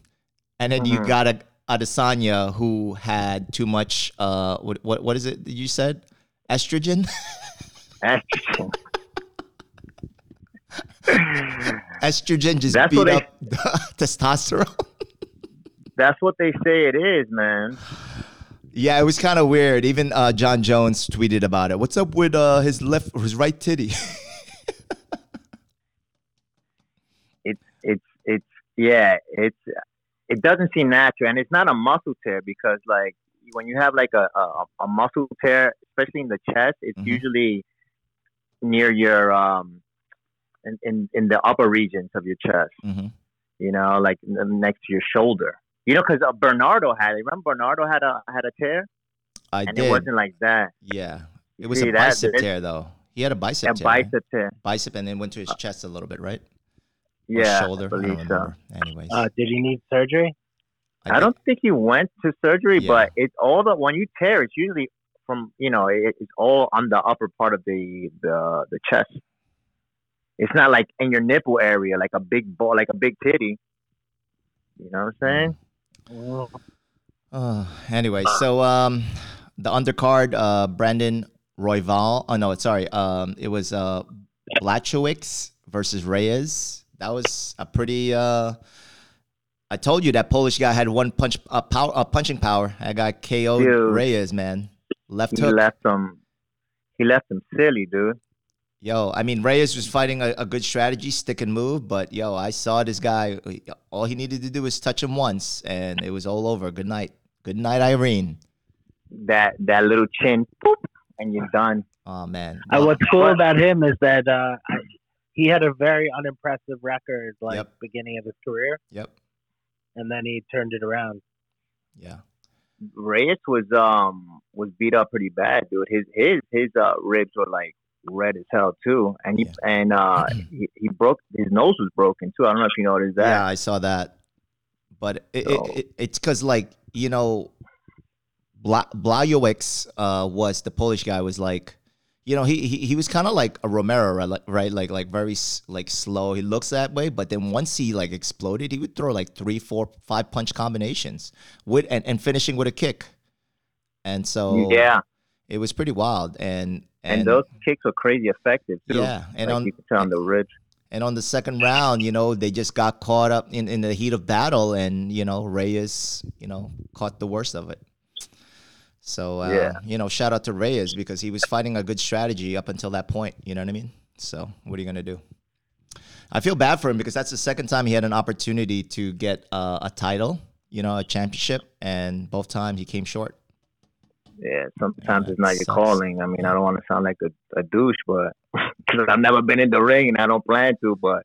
and then you Mhm. got a Adesanya who had too much. Uh, what what what is it that you said? Estrogen. Estrogen. Estrogen just That's beat they- up testosterone. That's what they say it is, man. yeah, it was kind of weird. Even uh, Jon Jones tweeted about it. What's up with uh, his left, or his right titty? It's it's it's yeah, it's it doesn't seem natural, and it's not a muscle tear because like when you have like a a, a muscle tear, especially in the chest, it's Mhm. usually near your um in, in in the upper regions of your chest. hmm You know, like next to your shoulder. You know, because uh, Bernardo had it. Remember, Bernardo had a had a tear, I and did. it wasn't like that. yeah, it was see a that? bicep It- tear though. He had a bicep A tear. right? bicep tear. bicep and then went to his chest a little bit, right? Or Yeah, shoulder. I I, don't believe so. Anyways, Uh, did he need surgery? I, don't think he went to surgery, Yeah. but it's all the when you tear, it's usually from you know it, it's all on the upper part of the the the chest. It's not like in your nipple area, like a big ball, like a big titty. You know what I'm saying? Uh, anyway, so um, the undercard, uh, Brandon Royval. Oh no, it's sorry. Um, it was uh, Blachowicz versus Reyes. That was a pretty. Uh, I told you that Polish guy had one punch, uh, power, uh, punching power. I got KO'd Dude. Reyes, man. Left He hook. left him. He left him silly, dude. Yo, I mean, Reyes was fighting a, a good strategy, stick and move, but yo, I saw this guy. All he needed to do was touch him once, and it was all over. Good night. Good night, Irene. That that little chin, boop, and you're done. Oh man. uh, what's cool But- about him is that uh, I, he had a very unimpressive record, like Yep. beginning of his career, Yep. and then he turned it around. Yeah. Reyes was um was beat up pretty bad, dude. His his his uh ribs were like red as hell too, and he Yeah. and uh he, he broke his nose was broken too. I don't know if you noticed that. Yeah, I saw that. But it, So- it, it, it's because, like, you know, Bla- Blachowicz, uh was the Polish guy was like, you know, he he, he was kind of like a Romero, right? Like, right? Like like very like slow. He looks that way, but then once he like exploded, he would throw like three, four, five punch combinations with and, and finishing with a kick. And so yeah, it was pretty wild. And and, and, those kicks were crazy effective too. yeah, and like on you could tell on the ribs. And on the second round, you know, they just got caught up in, in the heat of battle, and you know, Reyes, you know, caught the worst of it. So uh, Yeah. you know, shout out to Reyes because he was fighting a good strategy up until that point. You know what I mean? So what are you gonna do? I feel bad for him because that's the second time he had an opportunity to get uh, a title, you know, a championship, and both times he came short. Yeah, sometimes Yeah, it's not your sucks. calling. I mean, I don't want to sound like a, a douche, but because I've never been in the ring and I don't plan to. But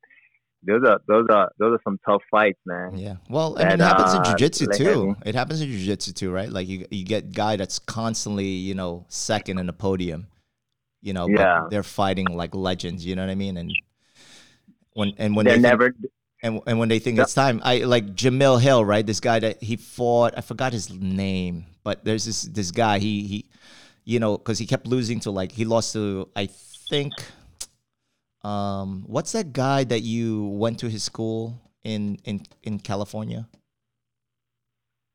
those are those are those are some tough fights, man. Yeah. Well, I mean, And, it happens in uh, jujitsu like, I too. mean- It happens in jujitsu too, right? Like you, you get guy that's constantly, you know, second in the podium. You know, Yeah. they're fighting like legends. You know what I mean? And when and when They're they think- never. and and when they think it's time, I like Jamil Hill, right? This guy that he fought, I forgot his name, but there's this this guy. He he, you know, because he kept losing to like he lost to I think, um, what's that guy that you went to his school in in in California?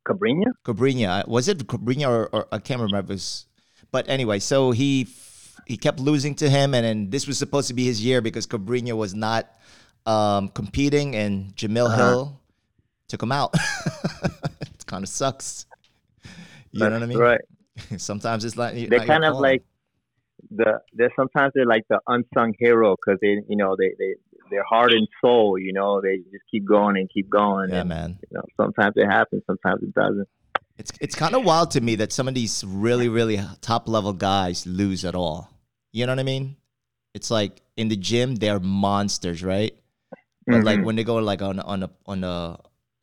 Cabrinha? Cabrinha. Was it Cabrinha or, or I can't remember. But anyway, so he he kept losing to him, and then this was supposed to be his year because Cabrinha was not um, competing, and Jamil Uh-huh. Hill took him out. it kind of sucks. You know what I mean? Right. Sometimes it's like They're kind of like the. They're sometimes they're like the unsung hero because they, you know, they they they're heart and soul. You know, they just keep going and keep going. yeah, and, man. You know, sometimes it happens, sometimes it doesn't. It's it's kind of wild to me that some of these really really top level guys lose at all. You know what I mean? It's like in the gym they're monsters, right? But like Mhm. when they go like on on a on a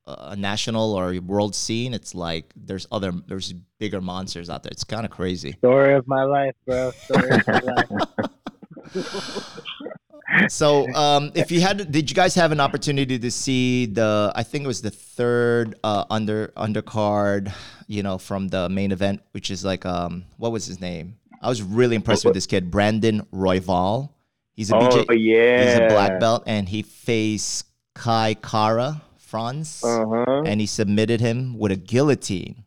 a national or world scene, it's like there's other there's bigger monsters out there. It's kind of crazy. Story of my life, bro. Story of my life. So, um, if you had, did you guys have an opportunity to see the? I think it was the third uh, under undercard, you know, from the main event, which is like, um, what was his name? I was really impressed with this kid, Brandon Royval. He's a oh BJ, yeah, he's a black belt, and he faced Kai Kara France, Uh huh. and he submitted him with a guillotine.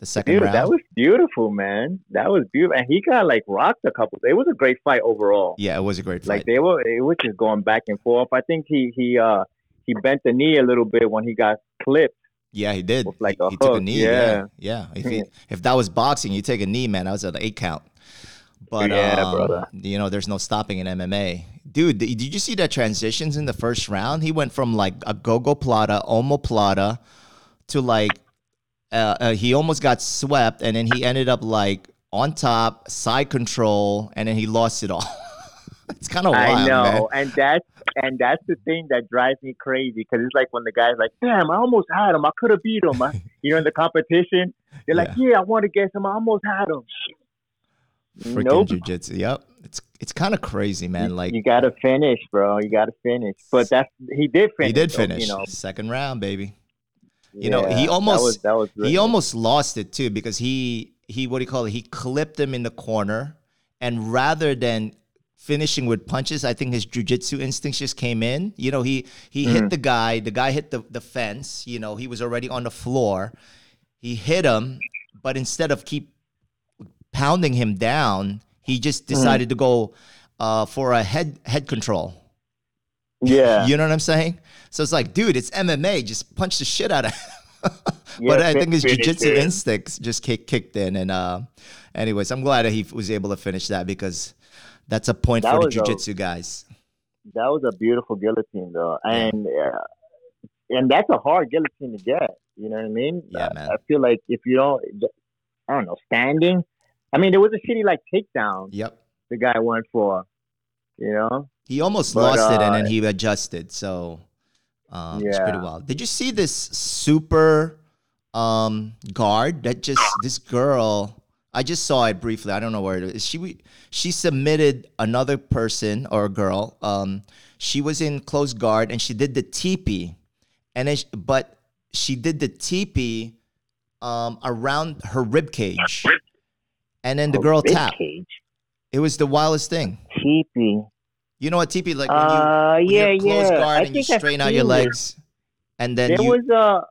The second Dude, round. that was beautiful, man. That was beautiful, and he got like rocked a couple. It was a great fight overall. yeah, it was a great fight. Like they were, it was just going back and forth. I think he he uh he bent the knee a little bit when he got clipped. Yeah, he did. Like, he, a he took a knee. Yeah, yeah. yeah. If he, if that was boxing, you take a knee, man. That was an eight count. But Yeah, um, brother. you know, there's no stopping in MMA, dude. Did you see that transitions in the first round? He went from like a gogoplata, omoplata, to like uh, uh, he almost got swept, and then he ended up like on top, side control, and then he lost it all. it's kind of wild, I know, man. and that's and that's the thing that drives me crazy because it's like when the guy's like, "Damn, I almost had him. I could have beat him." I, you know, in the competition, they're like, "Yeah, I want to get him. I almost had him." Freaking Nope. jujitsu. Yep, it's it's kind of crazy, man. Like you got to finish, bro. You got to finish. But that's he did finish. he did finish You know, second round, baby. You know, he almost- that was, that was He almost lost it too because he he what do you call it? He clipped him in the corner, and rather than finishing with punches, I think his jujitsu instincts just came in. You know, he he hit mm-hmm. the guy. The guy hit the the fence. You know, he was already on the floor. He hit him, but instead of keep pounding him down, he just decided to go uh, for a head head control. yeah. You know what I'm saying? So it's like, dude, it's MMA. Just punch the shit out of him. but Yeah, I think his jujitsu instincts just kick, kicked in. And uh, anyways, I'm glad that he was able to finish that because that's a point That for the jujitsu guys. That was a beautiful guillotine, though, and uh, and that's a hard guillotine to get. You know what I mean? Yeah, I- man. I feel like if you don't, I don't know, standing. I mean, there was a shitty like takedown Yep. the guy went for. You know? He almost But, lost it and uh, then he adjusted. So um, it's pretty wild. Did you see this super um, guard that just this girl? I just saw it briefly. I don't know where it is. She she submitted another person or a girl. Um, she was in close guard and she did the teepee, and then, sh- but she did the teepee um, around her rib cage, and then the girl Rib tapped. Cage. It was the wildest thing. Teepee. You know what teepee like when you Uh, when yeah, yeah. guard I and you think I've straighten out your legs, and then There you was a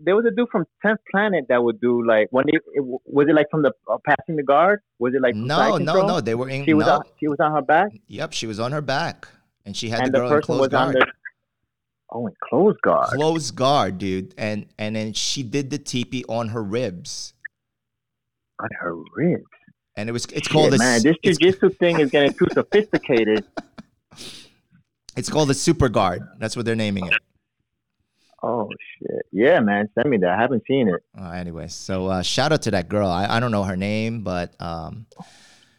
there was a dude from Tenth Planet that would do like when it, it was it like from the uh, passing the guard? Was it like no no no they were in She was no on, she was on her back. yep she was on her back and she had and the the girl in close was guard. on the oh, in close guard. close guard, dude, and and then she did the teepee on her ribs, on her ribs. And it was it's Shit, called a man, this it's, jujitsu thing is getting too sophisticated. it's called the super guard. That's what they're naming it. Oh shit! Yeah, man, send me that. I haven't seen it. Uh, anyways, so uh, shout out to that girl. I, I don't know her name, but um,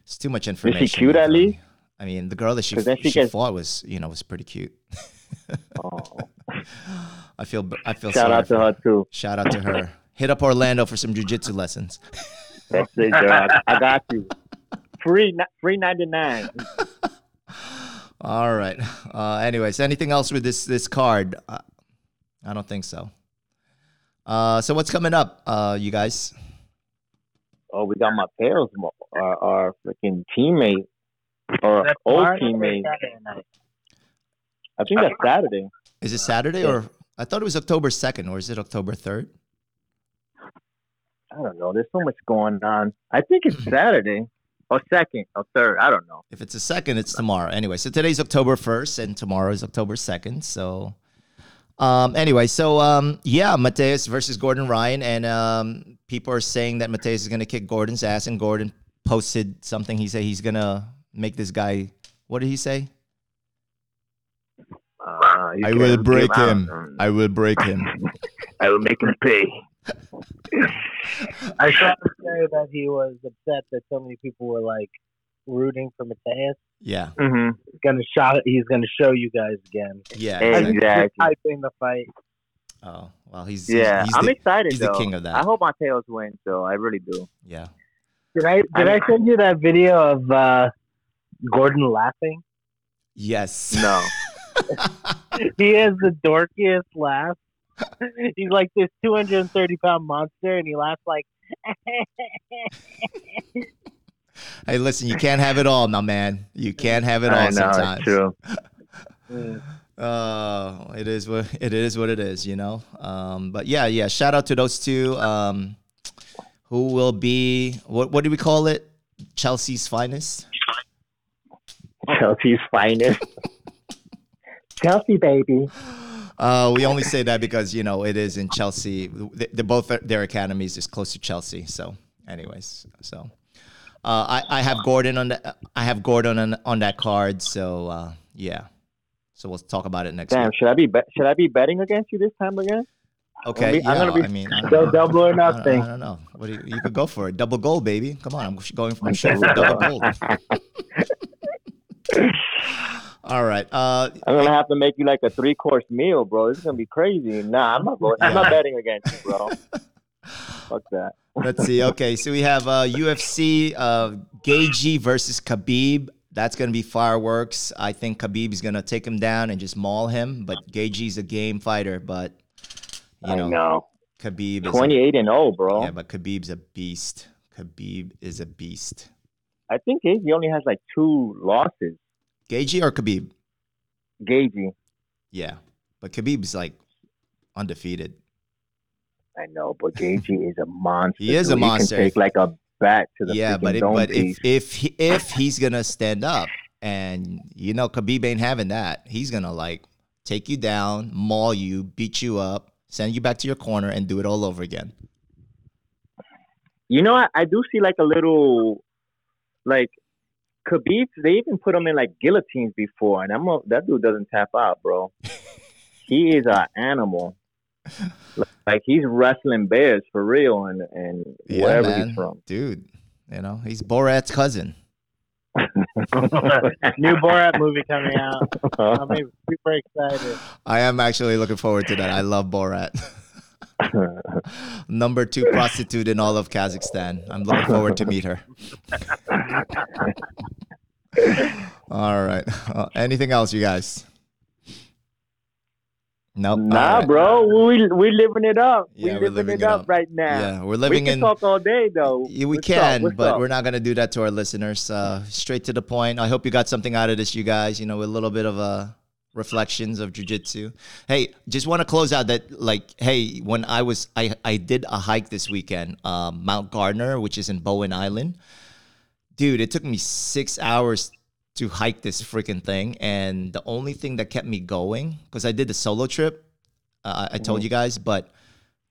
it's too much information. Is she cute at least? I mean, the girl that she she, she gets- fought was you know was pretty cute. Oh, I feel I feel shout out to for her too. Shout out to her. Hit up Orlando for some jujitsu lessons. That's it, girl. I, I got you. Free, ni- free ninety nine. All right. Uh, anyways, anything else with this this card? Uh, I don't think so. Uh, so what's coming up, uh, you guys? Oh, we got my mo- our, our freaking teammate or That's old teammate. I think that's Saturday. Is it Saturday or I thought it was October second, or is it October third? I don't know. There's so much going on. I think it's Saturday or second or third. I don't know. If it's a second, it's tomorrow. Anyway, so today's October 1st and tomorrow is October 2nd. So, um, anyway, so um, yeah, Mateus versus Gordon Ryan. And um, people are saying that Mateus is going to kick Gordon's ass. And Gordon posted something. He said he's going to make this guy, what did he say? Uh, I will break out. him. I will break him. I will make him pay. I saw him say that he was upset that so many people were like rooting for Mateus. Yeah. Mm-hmm. He's gonna show. He's gonna show you guys again. Yeah. Hey. As he's Exactly. hyping the fight. Oh, well, he's, Yeah, he's, I'm the, excited he's the king of that. I hope Mateus wins, though. I really do. yeah. Did I did I, I- send you that video of uh, Gordon laughing? Yes. No. he has the dorkiest laugh. He's like this 230 pound monster, and he laughs like. hey, listen, you can't have it all, my man. You can't have it all I know, sometimes. it's true. Mm. Uh, it is what it is. What it is, you know. Um, but yeah, yeah. Shout out to those two. Um, who will be what? What do we call it? Chelsea's finest. Chelsea's finest. Chelsea, baby. Uh, we only say that because you know it is in Chelsea. They, both their academies is close to Chelsea. So, anyways, so uh, I I have Gordon on the I have Gordon on on that card. So uh, yeah. So we'll talk about it next Damn, week. should I be bet should I be betting against you this time again? Okay. I'm gonna yeah, be- I mean, I don't So know. double or I don't, nothing. I don't know. What do you, you could go for it. Double gold, baby. Come on, I'm going. I'm for double gold. All right. Uh, I'm gonna have to make you like a three course meal, bro. This is gonna be crazy. Nah, I'm not going. I'm not betting against you, bro. Fuck that. let's see. Okay, so we have uh, UFC uh, Gaethje versus Khabib. That's gonna be fireworks. I think Khabib is gonna take him down and just maul him. But Gaethje's a game fighter. But you know, know. Khabib is. Twenty eight and zero, bro. yeah, but Khabib's a beast. Khabib is a beast. I think he only has like two losses. Gaethje or Khabib? Gaethje. Yeah, but Khabib's like undefeated. I know, but Gaethje is a monster. He is a monster. He can take like a bat to the yeah, but if, but piece. if if he, if he's gonna stand up, and you know Khabib ain't having that, he's gonna like take you down, maul you, beat you up, send you back to your corner, and do it all over again. You know, I, I do see like a little, like, Khabib. They even put him in like guillotines before, and I'm a, that dude doesn't tap out, bro. he is an animal. Like he's wrestling bears for real, and and Yeah, wherever man. he's from. dude. You know he's Borat's cousin. New Borat movie coming out. I'm super excited. I am actually looking forward to that. I love Borat. Number two prostitute in all of Kazakhstan. I'm looking forward to meet her. All right. Uh, anything else, you guys? Nope. nah, right. bro, we we living it up. Yeah, we we're living, living it it up, up. right now. Yeah, we're living. we can in. talk all day though. Yeah, we What's can, but up? we're not going to do that to our listeners. Uh, straight to the point. I hope you got something out of this, you guys. You know, a little bit of uh, reflections of jujitsu. Hey, just want to close out that, like, hey, when I was, I, I did a hike this weekend, um, Mount Gardner, which is in Bowen Island. Dude, it took me six hours to hike this freaking thing, and the only thing that kept me going because I did the solo trip. Uh, I told you guys, but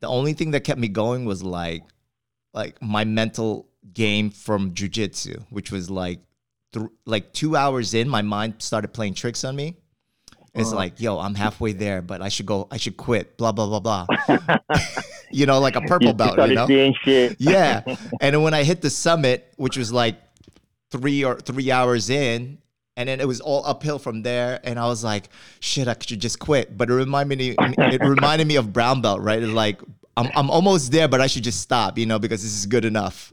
the only thing that kept me going was like like my mental game from jujitsu, which was like th- like two hours in, my mind started playing tricks on me. It's like, yo, I'm halfway there, but I should go. I should quit. Blah blah blah blah. you know, like a purple You belt. You know, seeing shit. yeah. And then when I hit the summit, which was like three or three hours in, and then it was all uphill from there, and I was like, shit, I should just quit. But it reminded me, it reminded me of brown belt, right? It's like I'm I'm almost there, but I should just stop, you know, because this is good enough.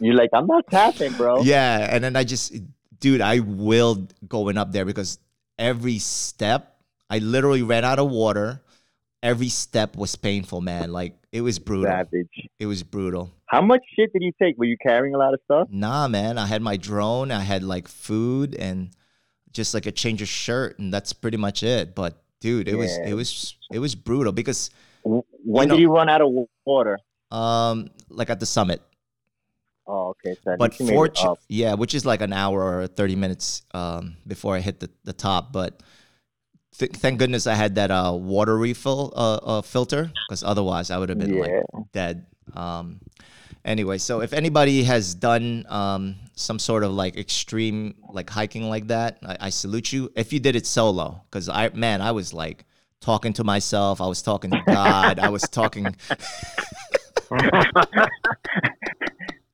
You're like, I'm not tapping, bro. Yeah, and then I just, dude, I willed going up there because every step, I literally ran out of water. Every step was painful, man. Like it was brutal. Savage. It was brutal. How much shit did you take? Were you carrying a lot of stuff? Nah, man. I had my drone. I had like food and just like a change of shirt, and that's pretty much it. But dude, it was it was it was brutal because When know- did you run out of water? um like at the summit. Oh, okay. So But least you made it fortunate, up. yeah, which is like an hour or thirty minutes um before I hit the the top. But th- thank goodness I had that uh water refill uh, uh filter because otherwise I would have been like dead. Um, anyway, so if anybody has done um, some sort of like extreme like hiking like that, I, I salute you. If you did it solo, because I man, I was like talking to myself. I was talking to God. I was talking.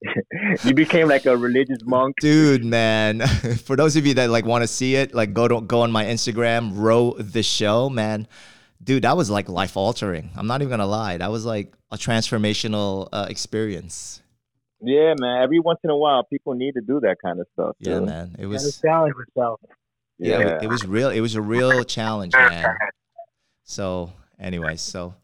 you became like a religious monk. Dude, man. For those of you that like want to see it, like go to go on my Instagram, row the show, man. Dude, that was like life altering. I'm not even gonna lie. That was like a transformational uh, experience. Yeah, man. Every once in a while, people need to do that kind of stuff. Yeah, man. It was challenge yourself. yeah, Yeah. it, it was real. It was a real challenge, man. So, anyway, so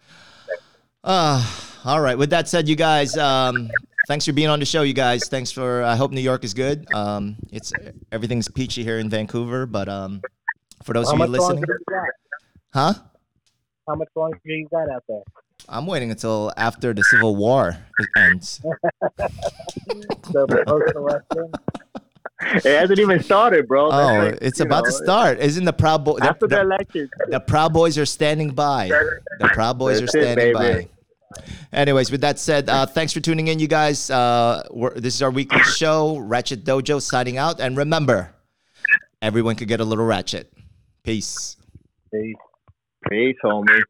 uh all right. With that said, you guys, um, thanks for being on the show, you guys. Thanks for I hope New York is good. Um, it's everything's peachy here in Vancouver, but um for those How of you listening, you huh? How much longer do you got out there? I'm waiting until after the Civil War ends. So post-election, It hasn't even started, bro. That's Oh, like, it's about to start. Isn't the Proud Boy? The, After the the, election. the Proud Boys are standing by. The Proud Boys are standing baby. by. Anyways, with that said, uh, thanks for tuning in, you guys. Uh, we're, this is our weekly show, Ratchet Dojo, signing out. And remember, everyone could get a little ratchet. Peace. Peace. Peace, homie.